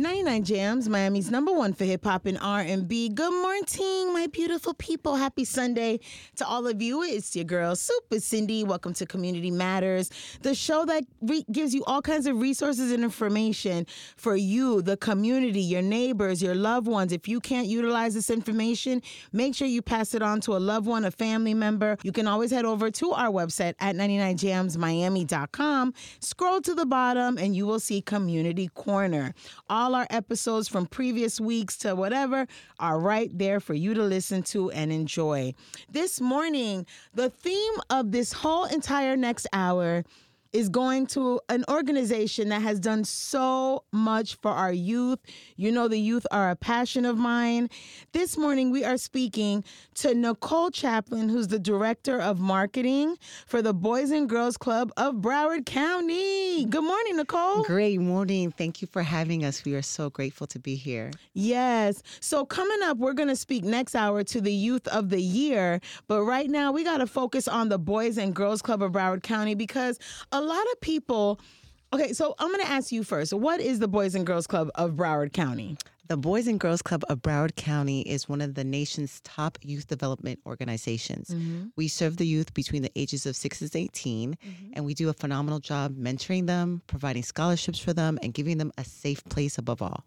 99 Jams, Miami's number one for hip hop and R&B. Good morning, my beautiful people. Happy Sunday to all of you. It's your girl, Super Cindy. Welcome to Community Matters, the show that re- gives you all kinds of resources and information for you, the community, your neighbors, your loved ones. If you can't utilize this information, make sure you pass it on to a loved one, a family member. You can always head over to our website at 99jamsmiami.com. Scroll to the bottom and you will see Community Corner. All our episodes from previous weeks to whatever are right there for you to listen to and enjoy. This morning, the theme of this whole entire next hour is going to an organization that has done so much for our youth. You know, the youth are a passion of mine. This morning, we are speaking to Nicole Chaplin, who's the director of marketing for the Boys and Girls Club of Broward County. Good morning, Nicole. Great morning. Thank you for having us. We are so grateful to be here. Yes. So, coming up, we're going to speak next hour to the youth of the year. But right now, we got to focus on the Boys and Girls Club of Broward County because a lot of people. Okay, so I'm going to ask you first. What is the Boys and Girls Club of Broward County? The Boys and Girls Club of Broward County is one of the nation's top youth development organizations. Mm-hmm. We serve the youth between the ages of 6 and 18, and we do a phenomenal job mentoring them, providing scholarships for them, and giving them a safe place above all.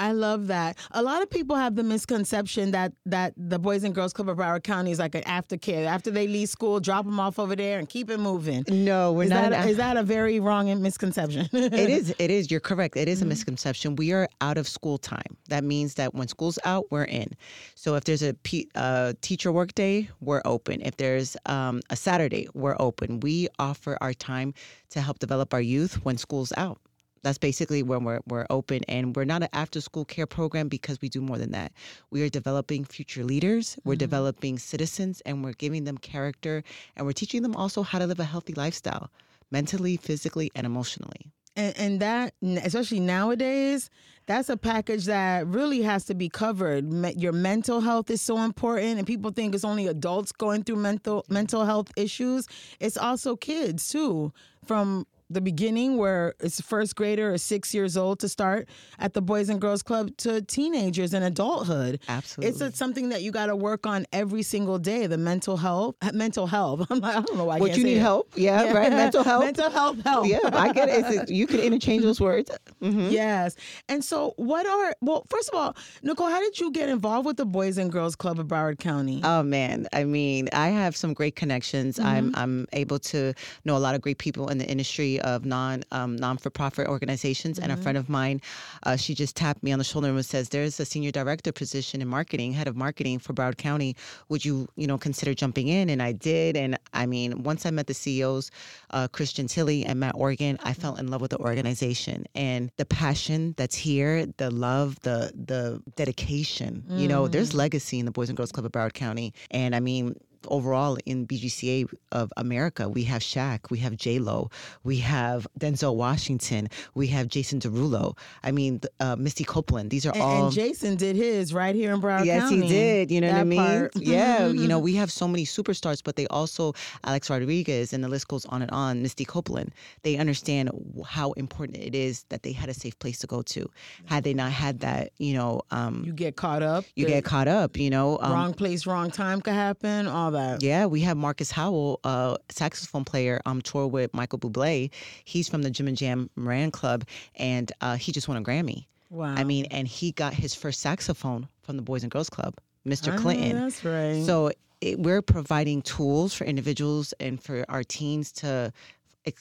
I love that. A lot of people have the misconception that that the Boys and Girls Club of Broward County is like an aftercare. After they leave school, drop them off over there and keep it moving. No, we're Is not. that, is that a very wrong misconception? it is. It is. You're correct. It is a misconception. We are out of school time. That means that when school's out, we're in. So if there's a P, uh, teacher work day, we're open. If there's um, a Saturday, we're open. We offer our time to help develop our youth when school's out. That's basically when we're we're open, and we're not an after school care program because we do more than that. We are developing future leaders. We're mm-hmm. developing citizens, and we're giving them character, and we're teaching them also how to live a healthy lifestyle, mentally, physically, and emotionally. and, and that especially nowadays that's a package that really has to be covered Me- your mental health is so important and people think it's only adults going through mental mental health issues it's also kids too from the beginning where it's first grader or six years old to start at the boys and girls club to teenagers and adulthood Absolutely. it's a, something that you got to work on every single day the mental health mental health I'm like, i don't know why I What you need it. help? Yeah, right. Mental health. mental health help Yeah, I get it. It's- you could interchange those words. Mhm. Yes. And so, what are, well, first of all, Nicole, how did you get involved with the Boys and Girls Club of Broward County? Oh man, I mean, I have some great connections. I'm I'm able to know a lot of great people in the industry of non um, non for profit organizations. And a friend of mine, uh, she just tapped me on the shoulder and says, "There's a senior director position in marketing, head of marketing for Broward County. Would you you know consider jumping in?" And I did. And I mean, once I met the CEOs, uh, Christian Tilly and Matt Organ, I fell in love with the organization and the passion that's here, the love, the the dedication. You know, there's legacy in the Boys and Girls Club of Broward County, and I mean. Overall, in BGCA of America, we have Shaq, we have J Lo, we have Denzel Washington, we have Jason Derulo. I mean, uh, Misty Copeland. These are and, all and Jason did his right here in Broward yes, County. he did. You know what I mean? part. Yeah. you know, we have so many superstars, but they also Alex Rodriguez, and the list goes on and on. Misty Copeland. They understand how important it is that they had a safe place to go to. Had they not had that, you know, um, You get caught up. you get caught up. You know, um, wrong place, wrong time could happen, all that. yeah, we have Marcus Howell, uh, saxophone player, um, tour with Michael Bublé. He's from the Jim and Jan Moran Club, and uh, he just won a Grammy. Wow. I mean, and he got his first saxophone from the Boys and Girls Club, Mr. Know Clinton. that's right. So it, we're providing tools for individuals and for our teens to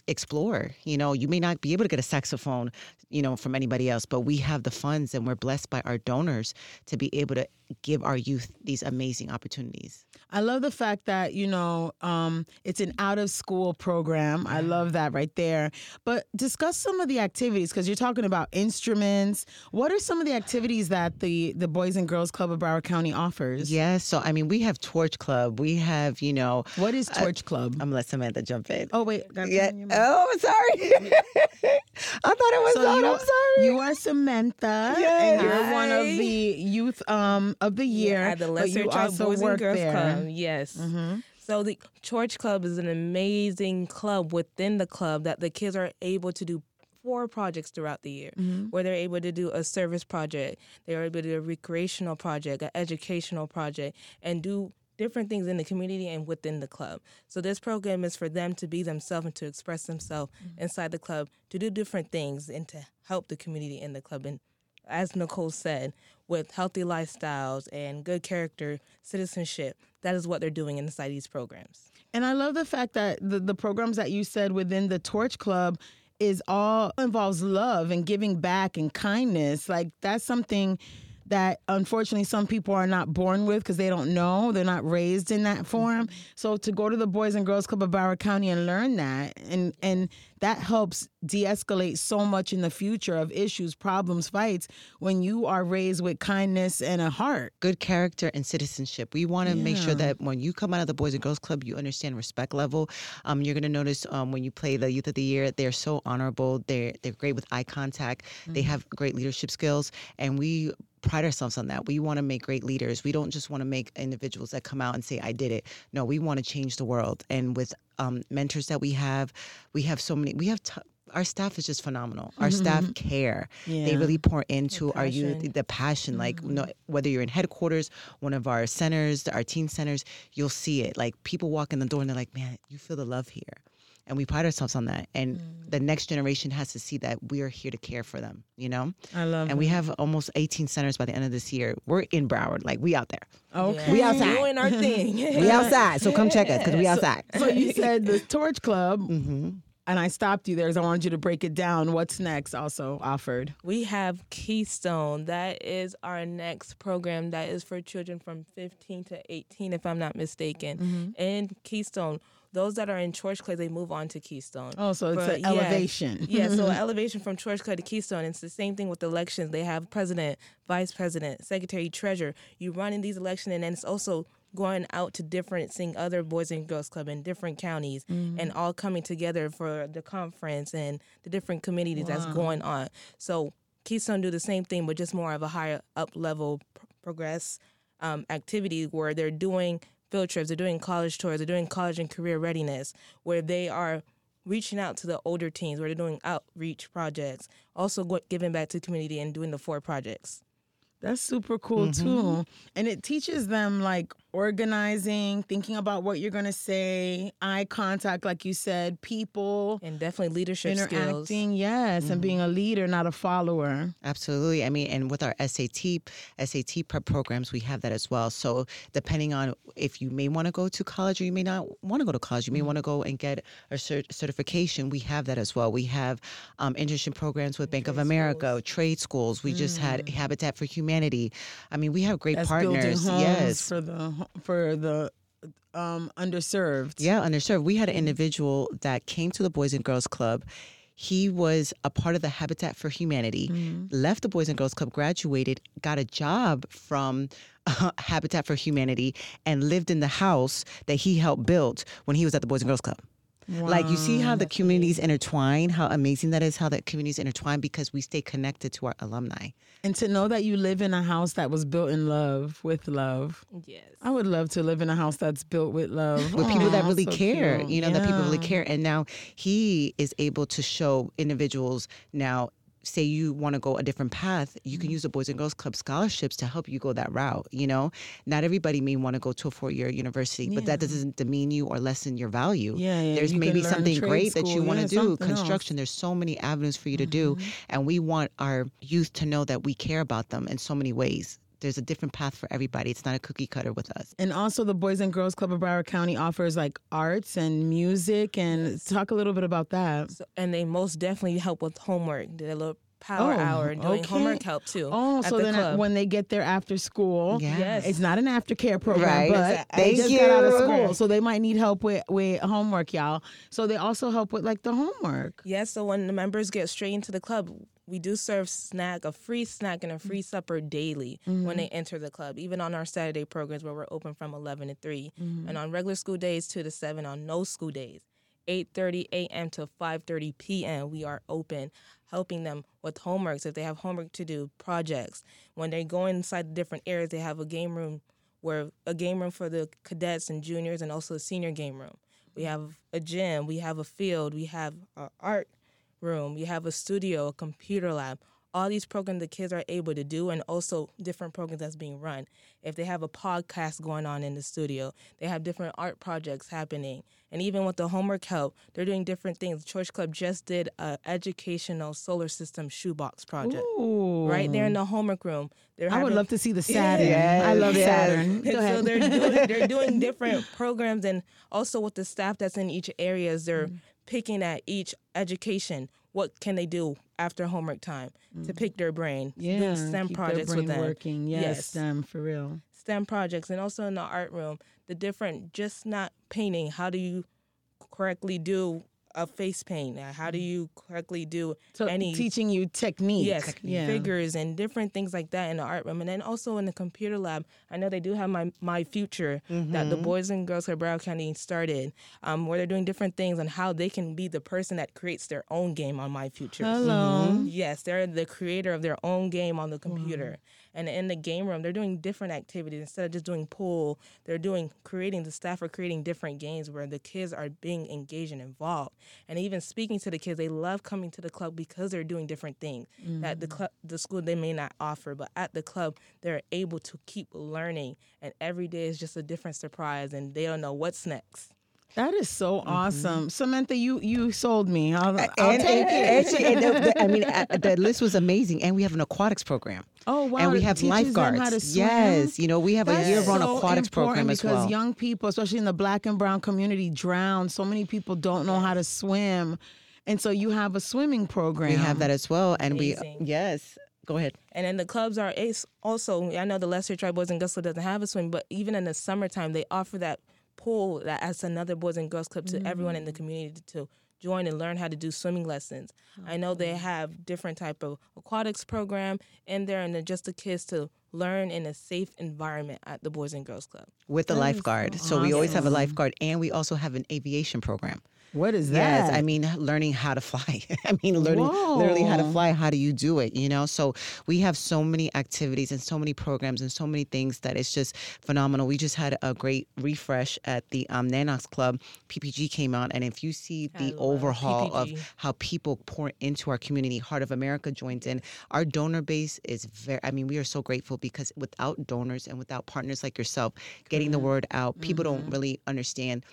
explore. You know, you may not be able to get a saxophone, you know, from anybody else, but we have the funds and we're blessed by our donors to be able to give our youth these amazing opportunities. I love the fact that, you know, um, it's an out of school program. I love that right there. But discuss some of the activities because you're talking about instruments. What are some of the activities that the, the Boys and Girls Club of Broward County offers? Yes. So, I mean, we have Torch Club. We have, you know, What is Torch Club? I'm going to let Samantha jump in. oh, wait. yeah. Your mouth? Oh, sorry. I thought it was So on. I'm sorry. you are Samantha, Yes. and you're one of the youth um of the year. at the Lesser you Child also Boys and Girls there. Club. Yes. Mhm. So the Torch Club is an amazing club within the club that the kids are able to do four projects throughout the year Mm-hmm. where they're able to do a service project, they're able to do a recreational project, an educational project, and do different things in the community and within the club. So this program is for them to be themselves and to express themselves mm-hmm. inside the club, to do different things and to help the community in the club. And as Nicole said, with healthy lifestyles and good character, citizenship, that is what they're doing inside these programs. And I love the fact that the, the programs that you said within the Torch Club is all involves love and giving back and kindness. Like that's something that unfortunately some people are not born with because they don't know. They're not raised in that form. So to go to the Boys and Girls Club of Broward County and learn that and and that helps de-escalate so much in the future of issues, problems, fights when you are raised with kindness and a heart. good character and citizenship. We want to make sure that when you come out of the Boys and Girls Club, you understand respect level. Um, you're going to notice um, when you play the Youth of the Year, they're so honorable. They're they're great with eye contact. They Mm-hmm. have great leadership skills, and we pride ourselves on that. We want to make great leaders. We don't just want to make individuals that come out and say, "I did it." No, we want to change the world. And with um, mentors that we have, we have so many. We have. T- our staff is just phenomenal. Our staff care. They Mm-hmm. Really pour into our youth, the passion. Like Mm-hmm. no, whether you're in headquarters, one of our centers, our teen centers, you'll see it. Like people walk in the door and they're like, "Man, you feel the love here," and we pride ourselves on that. And Mm. the next generation has to see that we are here to care for them. You know, I love and we have almost 18 centers by the end of this year. We're in Broward, like we out there. Okay. We outside. Doing our thing. We outside, so come check us because we outside. So you said the Torch Club, hmm and I stopped you there because I wanted you to break it down. What's next? Also offered. We have Keystone. That is our next program that is for children from 15 to 18, if I'm not mistaken. And Keystone, those that are in Torch Club, they move on to Keystone. Oh, so it's For- an yeah. elevation. yeah, so elevation from Torch Club to Keystone. It's the same thing with elections. They have president, vice president, secretary, treasurer. You run in these elections, and then it's also going out to different, seeing other Boys and Girls Club in different counties, and all coming together for the conference and the different communities that's going on. So Keystone do the same thing, but just more of a higher up level pr- progress um, activity where they're doing field trips, they're doing college tours, they're doing college and career readiness, where they are reaching out to the older teens, where they're doing outreach projects, also giving back to the community and doing the four projects. That's super cool mm-hmm. too. And it teaches them like organizing, thinking about what you're going to say, eye contact, like you said, people, And definitely leadership skills. interacting. Yes. And mm-hmm. being a leader, not a follower. Absolutely. I mean, and with our SAT SAT prep programs, we have that as well. So depending on if you may want to go to college or you may not want to go to college, you may want to mm-hmm. go and get a cert- certification. We have that as well. We have um, internship programs with Bank of America, trade schools. We just had mm. Habitat for Humanity. I mean, we have great That's partners. Yes. for the for the um, underserved. Yeah, underserved. We had an individual that came to the Boys and Girls Club. He was a part of the Habitat for Humanity, left the Boys and Girls Club, graduated, got a job from uh, Habitat for Humanity, and lived in the house that he helped build when he was at the Boys and Girls Club. Like you see how the communities intertwine, how amazing that is, how the communities intertwine because we stay connected to our alumni. And to know that you live in a house that was built in love, with love. Yes. I would love to live in a house that's built with love. with people that really so care cute. you know that people really care and now he is able to show individuals now say you want to go a different path you Mm-hmm. can use the boys and girls club scholarships to help you go that route you know not everybody may want to go to a four-year university but that doesn't demean you or lessen your value Yeah, yeah, there's you maybe something great that you school, want to do something else. Mm-hmm. construction there's so many avenues for you to do and we want our youth to know that we care about them in so many ways there's a different path for everybody it's not a cookie cutter with us And also, the Boys and Girls Club of Broward County offers like arts and music. And talk a little bit about that. So, and they most definitely help with homework. Did a little power Oh, hour doing okay. homework help too. Oh, at so the then club. when they get there after school, Yeah. Yes. it's not an aftercare program, Right. but Exact- they Thank just got out of school, so they might need help with with homework, y'all. So they also help with like the homework. Yes, so when the members get straight into the club, we do serve snack, a free snack and a free supper daily when mm-hmm. they enter the club, even on our Saturday programs where we're open from 11 to 3. Mm-hmm. And on regular school days, 2 to 7, on no school days, 8.30 a.m. to 5.30 p.m., we are open, helping them with homeworks if they have homework to do, projects. When they go inside the different areas, they have a game room where a game room for the cadets and juniors and also a senior game room. We have a gym, we have a field, we have our art room, we have a studio, a computer lab. All these programs the kids are able to do, and also different programs that's being run. If they have a podcast going on in the studio, they have different art projects happening. And even with the homework help, they're doing different things. Torch Club just did a educational solar system shoebox project Ooh. right there in the homework room. They're I would love to see the Saturn. Yes, I love yes. Saturn. Go so they're doing they're doing different programs and also with the staff that's in each areas they're Mm-hmm. Picking at each education what can they do after homework time to pick their brain Mm. yeah, STEM keep their projects brain with them working. Yes, Yes. STEM for real. STEM projects and also in the art room the different just not painting how do you correctly do a face paint how do you correctly do. So any teaching you technique. Yes, yeah. figures and different things like that in the art room, and then also in the computer lab. I know they do have my my future that the Boys and Girls of Broward County started, um, where they're doing different things on how they can be the person that creates their own game on my future. Hello. Yes, they're the creator of their own game on the computer. And in the game room, they're doing different activities. Instead of just doing pool, they're doing creating, the staff are creating different games where the kids are being engaged and involved. And even speaking to the kids, they love coming to the club because they're doing different things that the mm. club, the school they may not offer. But at the club, they're able to keep learning. And every day is just a different surprise and they don't know what's next. That is so awesome. Samantha, you you sold me. I'll, I'll and, take and- it. and she- and the- the- I mean, uh, the list was amazing, and we have an aquatics program. Oh wow! and we have lifeguards. how to swim? Yes, you know, we have That's a year-round so aquatics program important as because well. Because young people, especially in the black and brown community, drown. So many people don't know how to swim, and so you have a swimming program. we have that as well, and Amazing. we yes. Go ahead. And then the clubs are ace also. I know the Lesser Tribe Boys and Girls Club doesn't have a swim, but even in the summertime, they offer that pool that as another Boys and Girls Club to everyone in the mm-hmm. community to join and learn how to do swimming lessons. I know they have different type of aquatics program in there, and then just the kids to learn in a safe environment at the Boys and Girls Club. With the lifeguard. so So we always have a lifeguard, and we also have an aviation program. What is that? Yes, I mean learning how to fly. I mean learning literally how to fly. How do you do it? You know, so we have so many activities and so many programs and so many things that it's just phenomenal. We just had a great refresh at the um, Nan Knox Club. PPG came out, and if you see the overhaul PPG. of how people pour into our community, Heart of America joins in. Our donor base is very. I mean, we are so grateful because without donors and without partners like yourself, getting the word out, people don't really understand.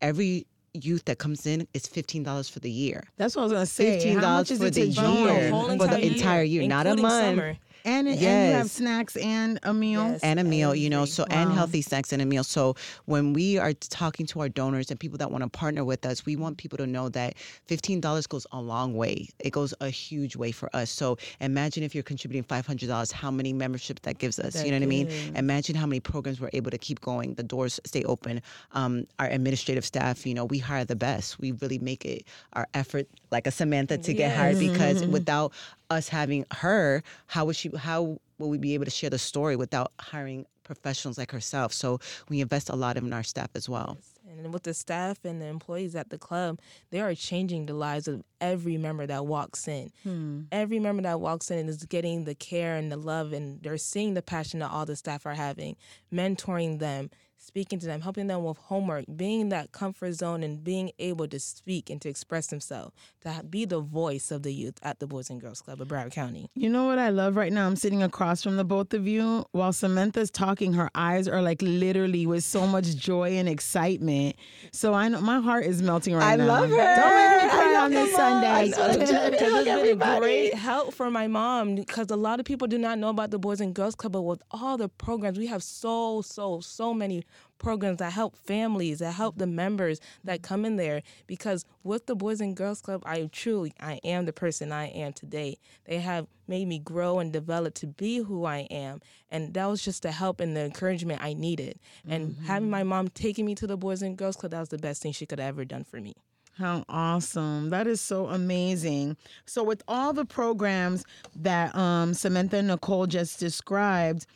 Every youth that comes in is fifteen dollars for the year. That's what I was gonna say. Fifteen dollars for the to From join? year. For the entire year, not a month. Summer. And, and you have snacks and a meal. Yes. and a meal, you know, so and healthy snacks and a meal. So when we are talking to our donors and people that want to partner with us, we want people to know that fifteen dollars goes a long way. It goes a huge way for us. So imagine if you're contributing five hundred dollars, how many memberships that gives us. you know what I mean? Imagine how many programs we're able to keep going. The doors stay open. Um, our administrative staff, you know, we hire the best. We really make it our effort, like a Samantha, to get hired because without us having her, how would she? How will we be able to share the story without hiring professionals like herself? So we invest a lot in our staff as well. And with the staff and the employees at the club, they are changing the lives of every member that walks in. Hmm. Every member that walks in is getting the care and the love, and they're seeing the passion that all the staff are having, mentoring them, speaking to them, helping them with homework, being in that comfort zone, and being able to speak and to express themselves, to be the voice of the youth at the Boys and Girls Club of Broward County. You know what I love right now? I'm sitting across from the both of you while Samantha's talking. Her eyes are like literally with so much joy and excitement. So I know my heart is melting right I now. I love her. Don't make me cry on this you, Mom. I Sunday. Because it's been a great help for my mom because a lot of people do not know about the Boys and Girls Club, but with all the programs, we have so, so, so many programs that help families, that help the members that come in there. Because with the Boys and Girls Club, I truly, I am the person I am today. They have made me grow and develop to be who I am. And that was just the help and the encouragement I needed. And having my mom taking me to the Boys and Girls Club, that was the best thing she could have ever done for me. How awesome. That is so amazing. So with all the programs that um Samantha and Nicole just described,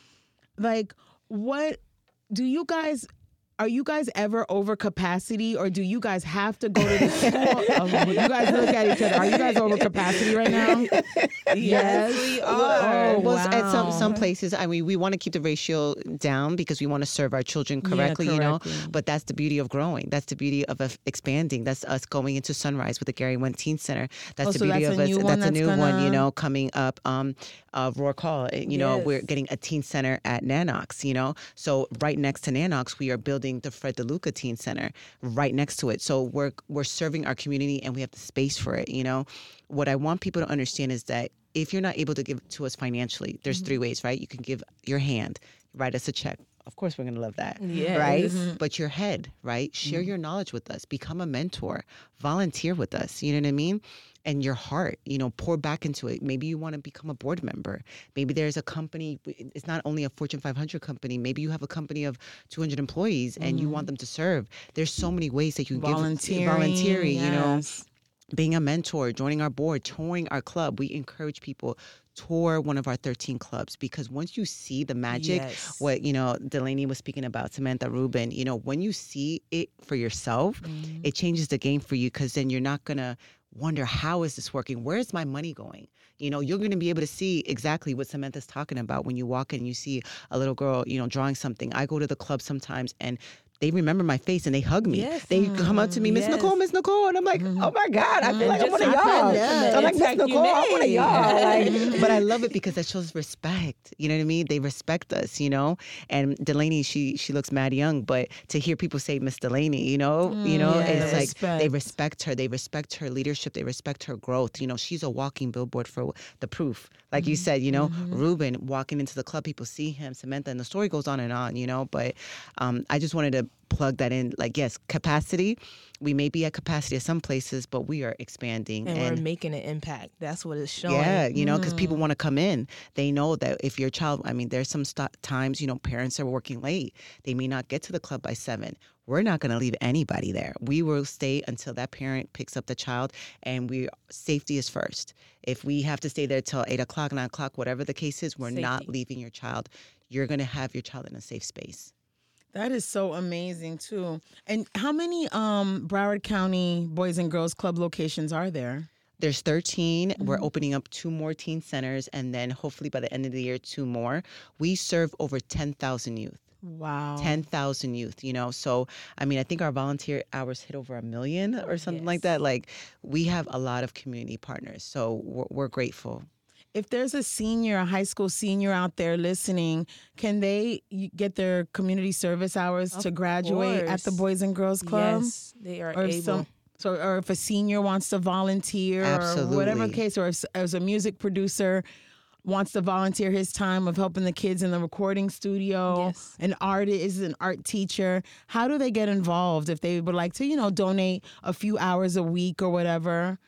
like what do you guys are you guys ever over capacity or do you guys have to go to the school? Oh, you guys look at each other. Are you guys over capacity right now? Yes, we are. Oh, well, at some some places, I mean, we want to keep the ratio down because we want to serve our children correctly, you know. But that's the beauty of growing. That's the beauty of us expanding. That's us going into Sunrise with the Gary Went Teen Center. That's Oh, the so beauty that's of a us. new that's one a that's new one, you know, coming up. Um, uh, Rourke Hall. eh, You know, we're getting a teen center at Nan Knox. You know, so right next to Nan Knox, we are building the Fred DeLuca Teen Center right next to it. So we're we're serving our community and we have the space for it. You know, what I want people to understand is that if you're not able to give to us financially, there's Mm-hmm. three ways, right? You can give your hand, write us a check. Of course, we're gonna love that, Yes. right? Mm-hmm. But your head, right? Share your knowledge with us. Become a mentor. Volunteer with us. You know what I mean? And your heart, you know, pour back into it. Maybe you want to become a board member. Maybe there's a company. It's not only a Fortune 500 company. Maybe you have a company of 200 employees and you want them to serve. There's so many ways that you can Volunteering. give volunteering. You know, yes. being a mentor, joining our board, touring our club. We encourage people tour one of our 13 clubs because once you see the magic, Yes. what you know Delaney was speaking about, Samantha Rubin, you know, when you see it for yourself, Mm-hmm. it changes the game for you because then you're not gonna wonder how is this working? Where is my money going? You know, you're gonna be able to see exactly what Samantha's talking about when you walk in you see a little girl, you know, drawing something. I go to the club sometimes and they remember my face and they hug me. Yes. They come up to me, Miss Yes. Nicole, Miss Nicole, and I'm like, oh my God, I feel like I'm one of y'all. I'm like Miss Nicole, I'm one of y'all. Like, but I love it because that shows respect. You know what I mean? They respect us, you know. And Delaney, she she looks mad young, but to hear people say Miss Delaney, you know, you know, it's the like they respect. respect her. They respect her leadership. They respect her growth. You know, she's a walking billboard for the proof. Like you said, you know, Ruben walking into the club, people see him, Samantha, and the story goes on and on. You know, but um, I just wanted to plug that in. Like, yes, capacity. We may be at capacity at some places, but we are expanding and, we're making an impact. That's what it's showing. yeah, you know, because people mm. want to come in. They know that if your child, I mean, there's some st- times, you know, parents are working late. They may not get to the club by seven. We're not going to leave anybody there. We will stay until that parent picks up the child, and we safety is first. If we have to stay there till eight o'clock, nine o'clock, whatever the case is, we're not leaving your child. You're going to have your child in a safe space. That is so amazing too. And how many um Broward County Boys and Girls Club locations are there? There's 13. We're Mm-hmm. opening up two more teen centers, and then hopefully by the end of the year, two more. We serve over 10,000 youth. Wow. 10,000 youth, you know. So, I mean, I think our volunteer hours hit over a million or something like that. Like, we have a lot of community partners. So, we're, we're grateful. If there's a senior, a high school senior out there listening, can they get their community service hours to graduate at the. Boys and Girls Club? Yes, they are Or if able. some, so, or if a senior wants to volunteer, or whatever case, or if, as a music producer wants to volunteer his time of helping the kids in the recording studio, Yes. an artist is an art teacher. How do they get involved if they would like to, you know, donate a few hours a week or whatever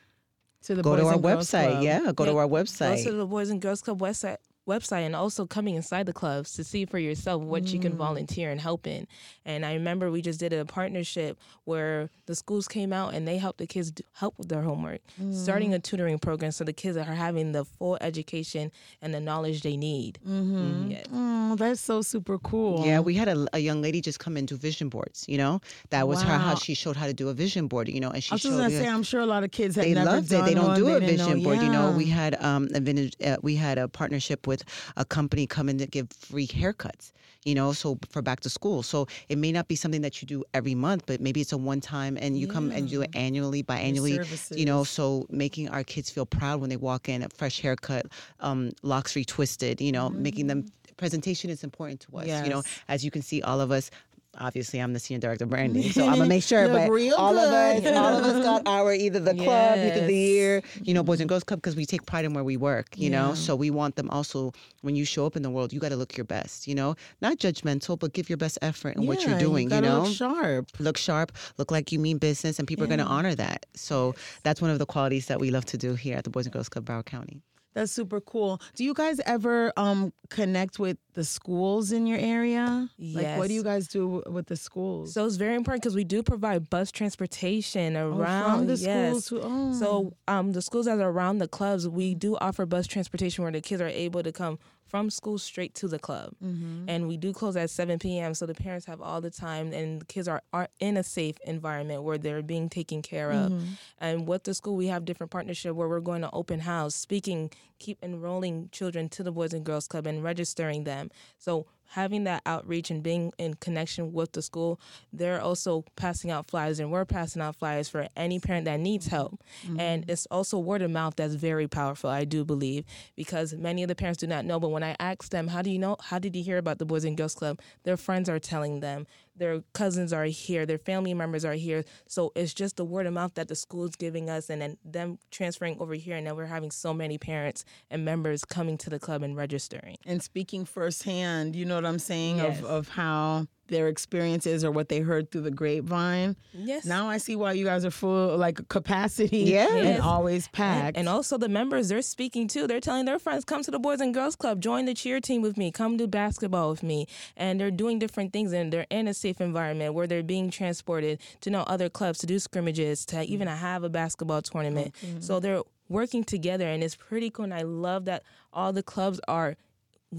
to the Go to our website. Club? Yeah, go to our website. Go to the Boys and Girls Club website website and also coming inside the clubs to see for yourself what you can Mm. volunteer and help in. And I remember we just did a partnership where the schools came out and they helped the kids do, help with their homework, starting Mm. a tutoring program so the kids are having the full education and the knowledge they need. Mm-hmm. Yeah. Oh, that's so super cool. Yeah, we had a, a young lady just come and do vision boards. You know, that was her how she showed how to do a vision board. You know, and she I was showed gonna say, I'm sure a lot of kids have they never loved done it. They don't one. do a vision know. board. You know, we had um a vintage, uh, we had a partnership with a company coming to give free haircuts. You know, so for back to school. So it may not be something that you do every month, but maybe it's a one time and you come and do it annually, biannually. You know, so making our kids feel proud when they walk in, a fresh haircut, um, locks retwisted. You know, making them presentation is important to us. You know, as you can see, all of us. Obviously, I'm the senior director of branding, so I'm gonna make sure. But all of us, all of us got our either the club, youth of the year, you know, Boys and Girls Club, because we take pride in where we work. You Yeah. know, so we want them also when you show up in the world, you got to look your best. You know, not judgmental, but give your best effort in what you're doing. You, gotta know, look sharp. look sharp, look like you mean business, and people are going to honor that. So that's one of the qualities that we love to do here at the Boys and Girls Club Broward County. That's super cool. Do you guys ever um connect with the schools in your area? Yes. Like what do you guys do with the schools? So it's very important because we do provide bus transportation Oh, around from the yes. schools to oh. So um, the schools that are around the clubs, we do offer bus transportation where the kids are able to come from school straight to the club. Mm-hmm. And we do close at 7 p.m. so the parents have all the time and the kids are, are in a safe environment where they're being taken care of. Mm-hmm. And with the school, we have different partnership where we're going to open house, speaking, keep enrolling children to the Boys and Girls Club and registering them. So having that outreach and being in connection with the school, they're also passing out flyers and we're passing out flyers for any parent that needs help. Mm-hmm. And it's also word of mouth that's very powerful, I do believe, because many of the parents do not know. But when I ask them, how do you know? How did you hear about the Boys and Girls Club? Their friends are telling them. Their cousins are here, their family members are here. So it's just the word of mouth that the school is giving us and then them transferring over here. And then we're having so many parents and members coming to the club and registering. and speaking firsthand, you know what I'm saying Yes. of of how their experiences or what they heard through the grapevine. Yes. Now I see why you guys are full like capacity Yeah. and Yes. always And, packed. and also the members, they're speaking too. They're telling their friends, come to the Boys and Girls Club, join the cheer team with me, come do basketball with me. And they're doing different things and they're in a safe environment where they're being transported to know other clubs, to do scrimmages, to mm-hmm. even have a basketball tournament. Mm-hmm. So they're working together and it's pretty cool. And I love that all the clubs are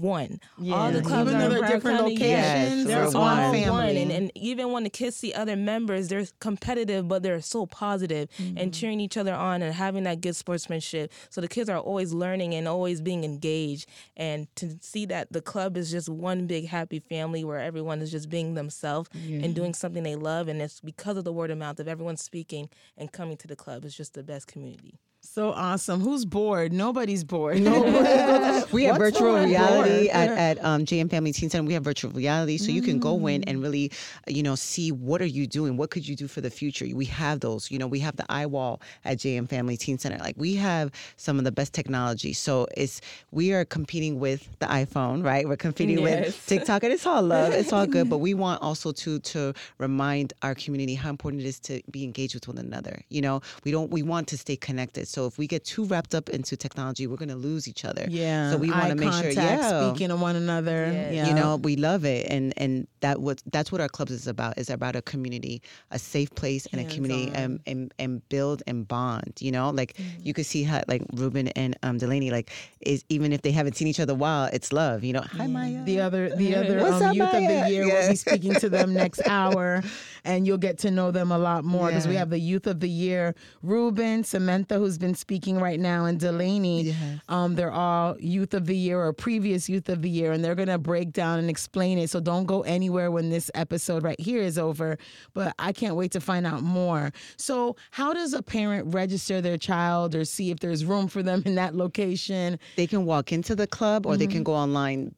one. All the Yeah. clubs Even are though in they're Broward different County, locations, Yes, they're we're all one one. family. And, and even when the kids see other members, they're competitive, but they're so positive Mm-hmm. and cheering each other on and having that good sportsmanship. So the kids are always learning and always being engaged. And to see that the club is just one big happy family where everyone is just being themselves and doing something they love. And it's because of the word of mouth of everyone speaking and coming to the club. It's just the best community. So awesome. Who's bored? Nobody's bored. we have What's virtual reality board? at, at um, JM Family Teen Center. We have virtual reality, so you can go in and really, you know, see what are you doing, what could you do for the future. We have those. You know, we have the eye wall at JM Family Teen Center. Like we have some of the best technology. So it's we are competing with the iPhone, right? We're competing Yes. with TikTok, and it's all love, it's all good. But we want also to to remind our community how important it is to be engaged with one another. You know, we don't we want to stay connected. So if we get too wrapped up into technology, we're going to lose each other. Yeah. So we want to make sure, yeah, speaking to one another. Yeah. Yeah. you know, we love it, and and that what that's what our clubs is about. Is about a community, a safe place, and a community, and, and and build and bond. You know, like Mm-hmm. you could see how like Ruben and um Delaney, like is even if they haven't seen each other a while, it's love. You know, hi Maya. The other, the other um, up, youth of the year will be speaking to them next hour, and you'll get to know them a lot more because we have the youth of the year, Ruben, Samantha, who's been speaking right now, and Delaney. Yes. Um, they're all youth of the year or previous youth of the year, and they're gonna break down and explain it. So don't go anywhere when this episode right here is over. But I can't wait to find out more. So how does a parent register their child or see if there's room for them in that location? they can walk into the club or they Mm-hmm. can go online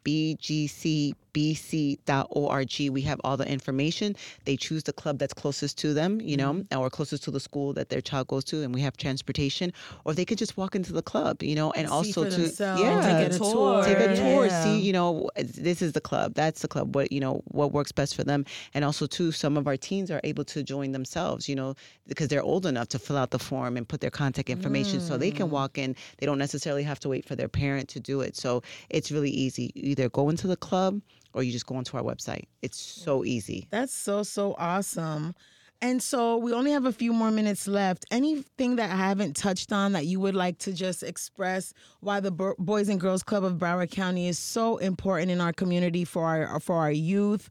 bgcbc.org we have all the information. They choose the club that's closest to them you know Mm-hmm. or closest to the school that their child goes to and we have transportation. Or they could just walk into the club you know and See also to yeah take a tour. take a tour. Yeah. see you know this is the club. That's the club. What you know what works best for them. And also too some of our teens are able to join themselves you know because they're old enough to fill out the form and put their contact information. So they Mm. can walk in. They don't necessarily have to wait for their parent to do it. So it's really easy. You either go into the club or you just go onto our website it's so easy That's so, so awesome. And so we only have a few more minutes left. Anything that I haven't touched on that you would like to just express why the Bo- Boys and Girls Club of Broward County is so important in our community for our for our youth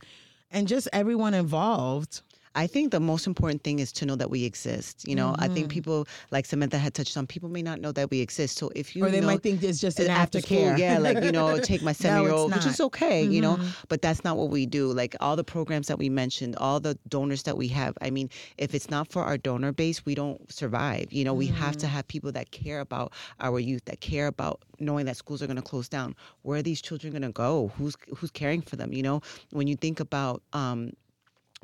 and just everyone involved. I think the most important thing is to know that we exist. You know, I Mm-hmm. think people like Samantha had touched on. People may not know that we exist. So if you or they know, might think it's just an after aftercare. yeah, like you know, take my seven year old, which is okay, you know, Mhm. but that's not what we do. Like all the programs that we mentioned, all the donors that we have. I mean, if it's not for our donor base, we don't survive. You know, we have Mm-hmm. to have people that care about our youth, that care about knowing that schools are going to close down. Where are these children going to go? Who's who's caring for them? You know, when you think about. um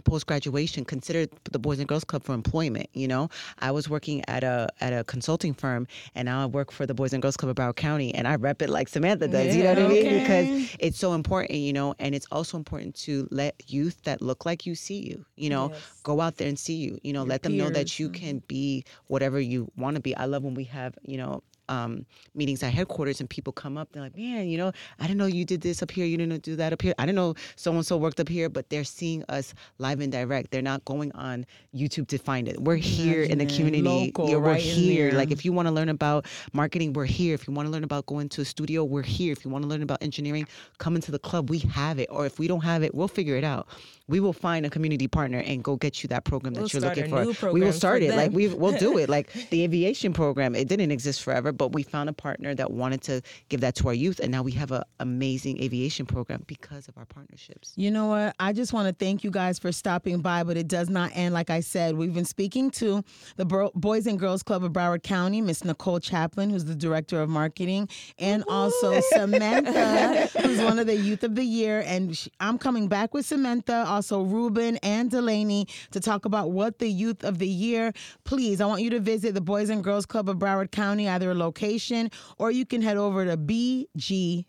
post graduation consider the boys and girls club for employment you know? I was working at a at a consulting firm and now i work for the boys and girls club of broward county and i rep it like samantha does you know what i mean? because it's so important you know? And it's also important to let youth that look like you see you you know? Yes. go out there and see you you know? Your let them know that you can mm-hmm. be whatever you want to be. I love when we have you know um, meetings at headquarters, and people come up. They're like, "Man, you know, I didn't know you did this up here. You didn't do that up here. I didn't know so and so worked up here." But they're seeing us live and direct. They're not going on YouTube to find it. We're here in the community. Local, yeah, we're right here. Like if you want to learn about marketing, we're here. If you want to learn about going to a studio, we're here. If you want to learn about engineering, come into the club. We have it. Or if we don't have it, we'll figure it out. We will find a community partner and go get you that program that We'll you're looking for. we will start it. Like them. we we'll do it. Like the aviation program, it didn't exist forever, but we found a partner that wanted to give that to our youth, and now we have an amazing aviation program because of our partnerships. You know what? I just want to thank you guys for stopping by, but it does not end. Like I said, we've been speaking to the Boys and Girls Club of Broward County, Miss Nicole Chaplin, who's the director of marketing, and also Samantha, who's one of the Youth of the Year. And sh I'm coming back with Samantha, also Ruben and Delaney to talk about what the Youth of the Year. Please, I want you to visit the Boys and Girls Club of Broward County, either a location or you can head over to bgcbc.org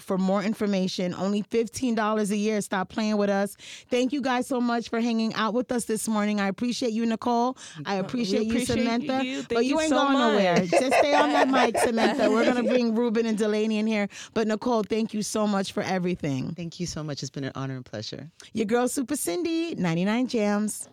for more information. Only $15 a year. Stop playing with us. Thank you guys so much for hanging out with us this morning. I appreciate you, Nicole. I appreciate, you, Samantha. you. But you you ain't so going much. nowhere. Just stay on that mic, Samantha. We're going to bring Ruben and Delaney in here. But Nicole, thank you so much for everything. Thank you so much. It's been an honor and pleasure. Your girl, Super Cindy, 99 Jams.